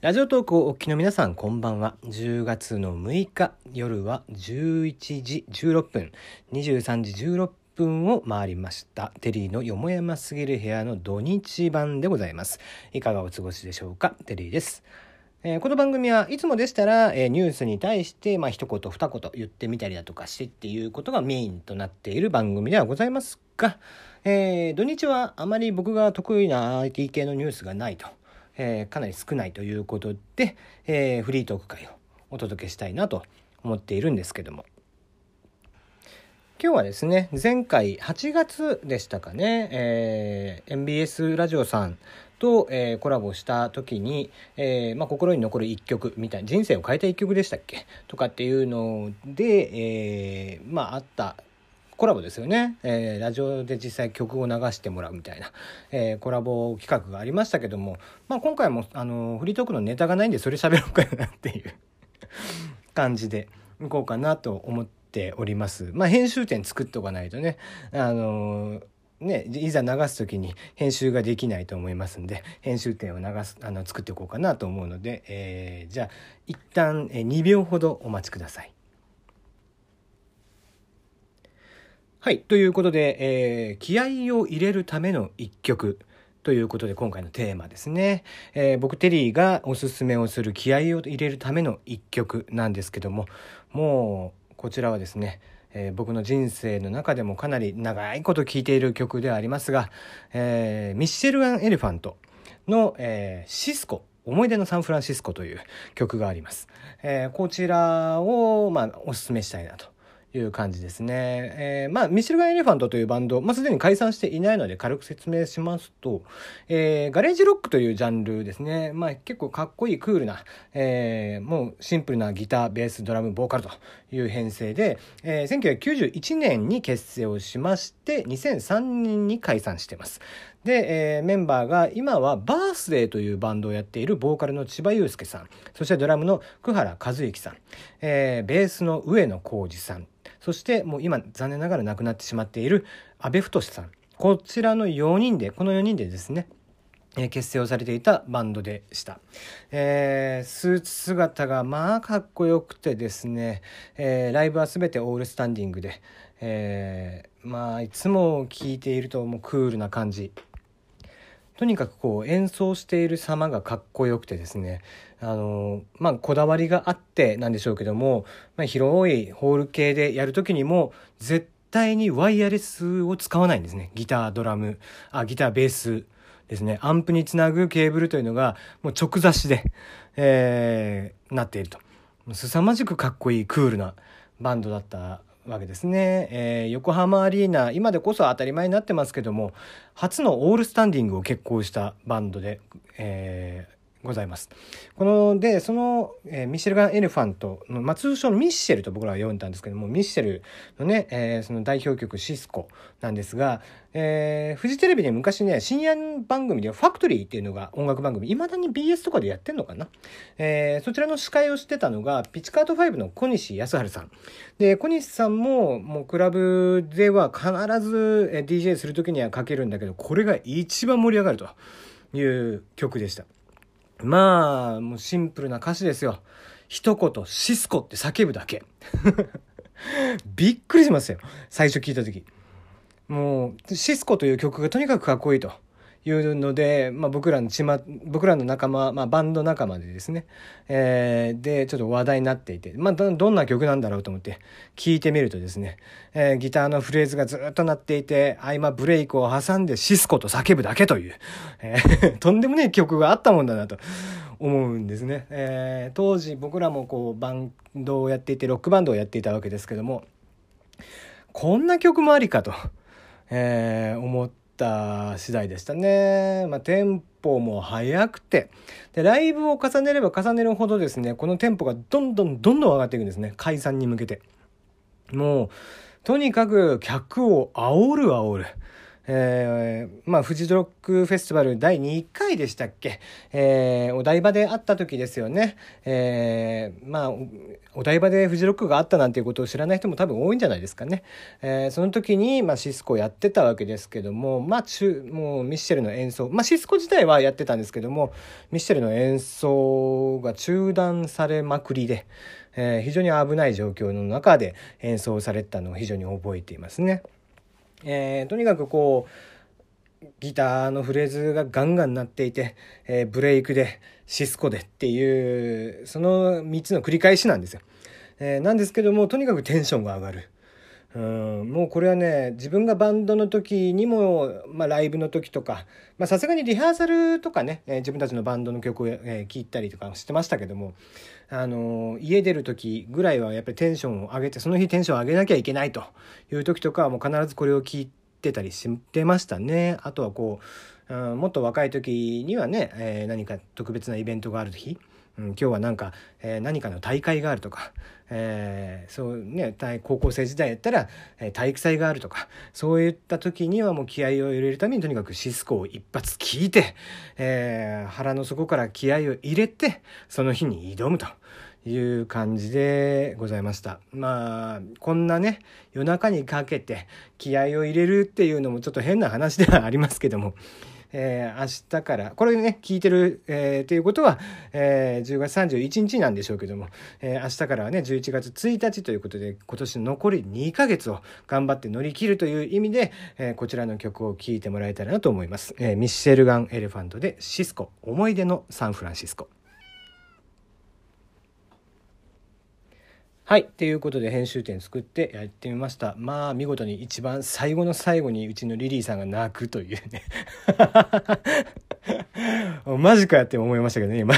ラジオトークをお聞きの皆さん、こんばんは。10月の6日、夜は11時16分、23時16分を回りました。テリーのよもやますぎる部屋の土日版でございます。いかがお過ごしでしょうか？テリーです。えー、この番組はいつもでしたら、えー、ニュースに対して、まあ、一言二言言ってみたりだとかしてっていうことがメインとなっている番組ではございますが、えー、土日はあまり僕が得意な IT 系のニュースがないと。えー、かなり少ないということで、えー、フリートーク会をお届けしたいなと思っているんですけども。今日はですね前回8月でしたかね、えー、MBS ラジオさんと、えー、コラボした時に、えーまあ、心に残る一曲みたいな人生を変えた一曲でしたっけ？とかっていうので、え、まああったコラボですよね、えー、ラジオで実際曲を流してもらうみたいな、えー、コラボ企画がありましたけども、まあ、今回もあのフリートークのネタがないんでそれ喋ろうかなっていう。感じでいこうかなと思っております。まあ、編集点作っておかないとね、あのね、いざ流す時に編集ができないと思いますんで編集点を流すあの作っておこうかなと思うので、えー、じゃあ一旦2秒ほどお待ちください。はい。ということで、えー、気合を入れるための一曲ということで今回のテーマですね。えー、僕テリーがおすすめをする気合を入れるための一曲なんですけども、もうこちらはですね、えー、僕の人生の中でもかなり長いこと聴いている曲ではありますが、えー、ミッシェルガン・エレファントの、えー、シスコ思い出のサンフランシスコという曲があります。えー、こちらを、まあ、おすすめしたいなという感じですね。えー、まあ、ミシルガン・エレファントというバンド、まあ、すでに解散していないので軽く説明しますと、えー、ガレージロックというジャンルですね。まあ、結構かっこいいクールな、えー、もうシンプルなギター、ベース、ドラム、ボーカルという編成で、えー、1991年に結成をしまして、2003年に解散しています。で、えー、メンバーが今はバースデーというバンドをやっているボーカルの千葉祐介さん、そしてドラムの久原和之さん、えー、ベースの上野浩二さん、そしてもう今残念ながら亡くなってしまっている阿部太さんこちらの4人でこの4人でですね結成をされていたバンドでした。えー、スーツ姿がまあかっこよくてですね、えー、ライブは全てオールスタンディングで、えー、まあいつも聴いているともうクールな感じとにかくこう演奏している様がかっこよくてですね。あのまあこだわりがあってなんでしょうけども、まあ、広いホール系でやる時にも絶対にワイヤレスを使わないんですね。ギタードラム。あギターベースですね。アンプにつなぐケーブルというのがもう直差しで、えー、なっていると。凄まじくかっこいいクールなバンドだったわけですね、えー、横浜アリーナ今でこそ当たり前になってますけども初のオールスタンディングを決行したバンドで、えーございます。このでその、えー、ミシェルガン・エレファントの、まあ、通称ミッシェルと僕らは呼んだんですけどもミッシェルのね、えー、その代表曲「シスコ」なんですが、えー、フジテレビで昔ね深夜番組で「ファクトリー」っていうのが音楽番組いまだに BS とかでやってんのかな、えー、そちらの司会をしてたのがピチカート5の小西康晴さんで小西さんももうクラブでは必ず DJ する時にはかけるんだけどこれが一番盛り上がるという曲でした。まあ、もうシンプルな歌詞ですよ。一言、シスコって叫ぶだけ。びっくりしますよ。最初聞いた時。もう、シスコという曲がとにかくかっこいいと。いうので、まあ、僕らのちま、僕らの仲間、まあ、バンド仲間でですね、えー、で、ちょっと話題になっていて、まあ、どんな曲なんだろうと思って聞いてみるとですね、えー、ギターのフレーズがずっと鳴っていて、合間ブレイクを挟んでシスコと叫ぶだけという、えー、とんでもねえ曲があったもんだなと思うんですね。えー、当時僕らもこう、バンドをやっていて、ロックバンドをやっていたわけですけども、こんな曲もありかと、えー、思って、た次第でしたね。まあ、テンポも速くてでライブを重ねれば重ねるほどですねこのテンポがどんどんどんどん上がっていくんですね解散に向けて。もうとにかく客を煽る煽る。えー、まあ、フジロックフェスティバル第2回でしたっけ、えー、お台場で会った時ですよね。えー、まあ、お台場でフジロックがあったなんていうことを知らない人も多分多いんじゃないですかね。えー、その時に、まあ、シスコやってたわけですけども、まあ、中、もうミッシェルの演奏、まあ、シスコ自体はやってたんですけども、ミッシェルの演奏が中断されまくりで、えー、非常に危ない状況の中で演奏されたのを非常に覚えていますね。えー、とにかくこうギターのフレーズがガンガン鳴っていて、えー、ブレイクでシスコでっていうその3つの繰り返しなんですよ。えー、なんですけどもとにかくテンションが上がる。うんもうこれはね自分がバンドの時にも、まあ、ライブの時とかさすがにリハーサルとかね、えー、自分たちのバンドの曲を、えー、聴いたりとかしてましたけども、あのー、家出る時ぐらいはやっぱりテンションを上げてその日テンションを上げなきゃいけないという時とかはもう必ずこれを聴いてたりしてましたね。あとはこう、うん、もっと若い時にはね、えー、何か特別なイベントがある日うん、今日はなんか、えー、何かの大会があるとか、えー、そうね高校生時代やったら、えー、体育祭があるとかそういった時にはもう気合を入れるためにとにかくシスコを一発聞いて、えー、腹の底から気合を入れてその日に挑むと。いう感じでございました。まあ、こんなね、夜中にかけて気合を入れるっていうのもちょっと変な話ではありますけども、えー、明日から、これね、聞いてる、えー、ということは、えー、10月31日なんでしょうけども、えー、明日からはね、11月1日ということで、今年残り2ヶ月を頑張って乗り切るという意味で、えー、こちらの曲を聴いてもらえたらなと思います。えー、ミッシェルガン・エレファントでシスコ、思い出のサンフランシスコ。はい。ということで編集点作ってやってみました。まあ見事に一番最後の最後にうちのリリーさんが泣くというね マジかやって思いましたけどね、今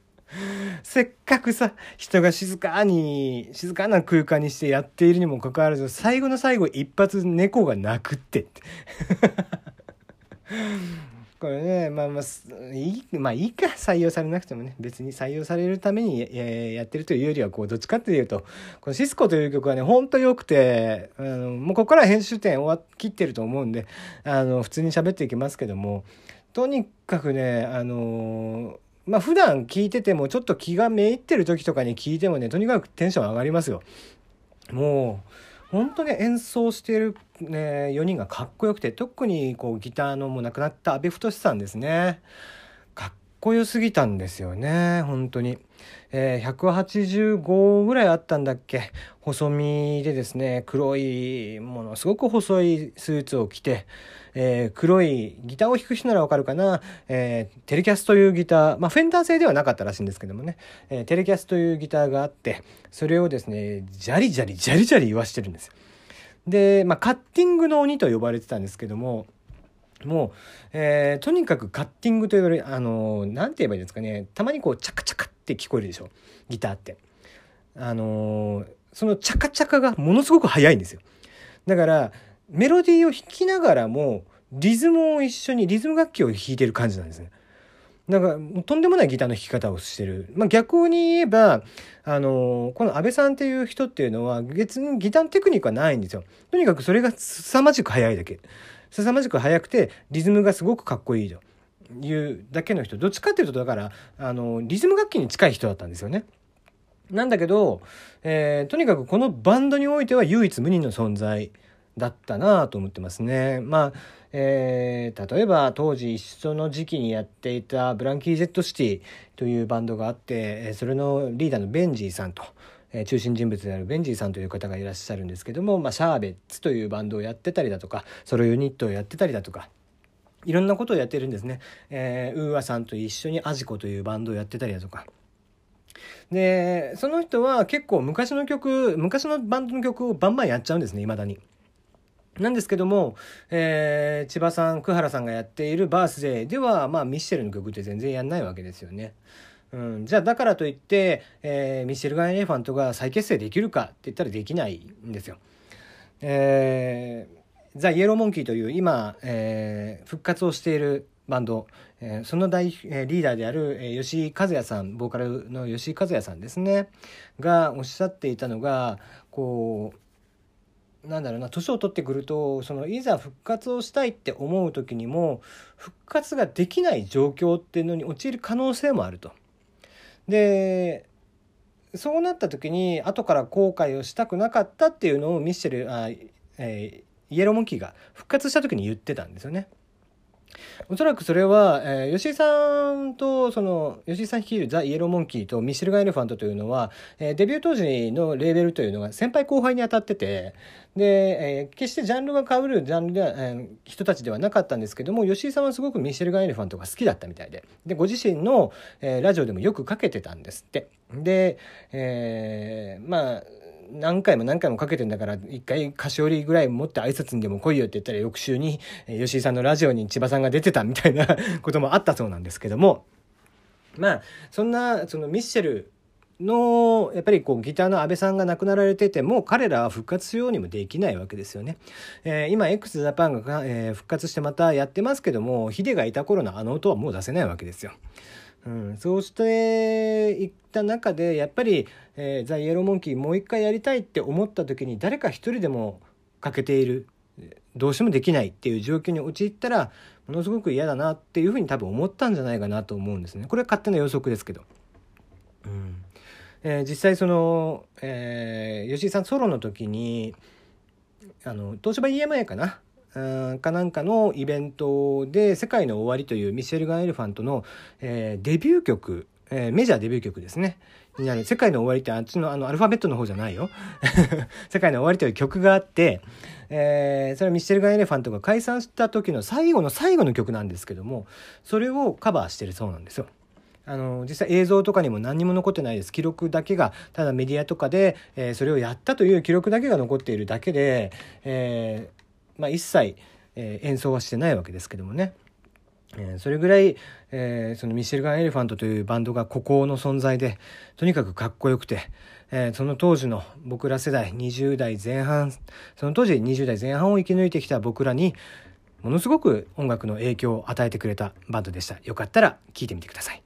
せっかくさ、人が静かに、静かな空間にしてやっているにもかかわらず、最後の最後一発猫が泣くってってこれね、まあまあ、いい、まあいいか、採用されなくてもね、別に採用されるために、え、やってるというよりは、こう、どっちかっていうと、このシスコという曲はね、ほんと良くて、あの、もうここから編集点終わ切ってると思うんで、あの、普通に喋っていきますけども、とにかくね、あのまあ普段聞いてても、ちょっと気がめいってる時とかに聞いてもね、とにかくテンション上がりますよ。もう、本当ね演奏してる、ね、4人がかっこよくて特にこうギターのもう亡くなった阿部太さんですね。かっこよすぎたんですよね本当に、えー、185ぐらいあったんだっけ。細身でですね黒いものすごく細いスーツを着てえー、黒いギターを弾く人ならわかるかな、えー、テレキャスというギター、まあ、フェンダー製ではなかったらしいんですけどもね、え、テレキャスというギターがあって、それをですね、ジャリジャリ、ジャリジャリ言わしてるんですよ。で、まあ、カッティングの鬼と呼ばれてたんですけども、もう、えー、とにかくカッティングと言われる、あのー、なんて言えばいいんですかね、たまにこう、チャカチャカって聞こえるでしょ、ギターって。あのー、そのチャカチャカがものすごく速いんですよ。だから、メロディーを弾きながらもリズムを一緒にリズム楽器を弾いてる感じなんですね。だかとんでもないギターの弾き方をしてる。まあ、逆に言えばあのこの安倍さんっていう人っていうのは別にギターのテクニックはないんですよ。とにかくそれが凄まじく速いだけ。凄まじく速くてリズムがすごくかっこいいというだけの人。どっちかっていうとだからあのリズム楽器に近い人だったんですよね。なんだけど、えー、とにかくこのバンドにおいては唯一無二の存在。だったなと思ってますね。まあ、えー、例えば当時一緒の時期にやっていたブランキー・ジェット・シティというバンドがあってそれのリーダーのベンジーさんと。中心人物であるベンジーさんという方がいらっしゃるんですけども、まあ、シャーベッツというバンドをやってたりだとかソロユニットをやってたりだとかいろんなことをやってるんですね。えー、ウーアさんと一緒にアジコというバンドをやってたりだとか。で、その人は結構昔の曲、昔のバンドの曲をバンバンやっちゃうんですね、未だに。なんですけども、えー、千葉さん、久原さんがやっているバースデーでは、まあ、ミッシェルの曲って全然やんないわけですよね。うん、じゃあだからといって、えー、ミッシェルガン・エレファントが再結成できるかって言ったらできないんですよ。えー、ザ・イエローモンキーという今、えー、復活をしているバンド、えー、その大、えー、リーダーである、えー、吉井和也さんボーカルの吉井和也さんですねがおっしゃっていたのがこうなんだろうな年を取ってくるとそのいざ復活をしたいって思う時にも復活ができない状況っていうのに陥る可能性もあると。でそうなった時に後から後悔をしたくなかったっていうのをミッシェルあ、えー、イエローモンキーが復活した時に言ってたんですよね。おそらくそれは、えー、吉井さんとその吉井さん率いるザ・イエローモンキーとミシェルガ・エレファントというのは、えー、デビュー当時のレーベルというのが先輩後輩に当たっててで、えー、決してジャンルが被るジャンルでは、えー、人たちではなかったんですけども吉井さんはすごくミシェルガン・エレファントが好きだったみたいででご自身の、えー、ラジオでもよくかけてたんですって。で、えー、まあ何回も何回もかけてんだから一回菓子折りぐらい持って挨拶にでも来いよって言ったら翌週に吉井さんのラジオに千葉さんが出てたみたいなこともあったそうなんですけどもまあそんなそのミッシェルのやっぱりこうギターの安倍さんが亡くなられててもう彼らは復活しようにもできないわけですよね。えー、今 x ジャパンが、えー、復活してまたやってますけどもヒデがいた頃のあの音はもう出せないわけですよ。うん、そうしていった中でやっぱり、えー、ザ・イエローモンキーもう一回やりたいって思った時に誰か一人でも欠けているどうしてもできないっていう状況に陥ったらものすごく嫌だなっていうふうに多分思ったんじゃないかなと思うんですねこれは勝手な予測ですけど。うんえー、実際その、えー、吉井さんソロの時にあの東芝 EMA かな？かなんかのイベントで「世界の終わり」というミシェルガン・エレファントの、えー、デビュー曲、えー、メジャーデビュー曲ですね。になる「世界の終わり」ってあっちのあのアルファベットの方じゃないよ。世界の終わりという曲があって、えー、それはミシェルガン・エレファントが解散した時の最後の最後の曲なんですけどもそれをカバーしてるそうなんですよ。あの実際映像とかにも何にも残ってないです。記録だけがただメディアとかで、えー、それをやったという記録だけが残っているだけで、えー、まあ、一切、えー、演奏はしてないわけですけどもね。え、それぐらい、えー、そのミシェルガン・エレファントというバンドが孤高の存在でとにかくかっこよくて、えー、その当時の僕ら世代20代前半その当時20代前半を生き抜いてきた僕らにものすごく音楽の影響を与えてくれたバンドでした。よかったら聴いてみてください。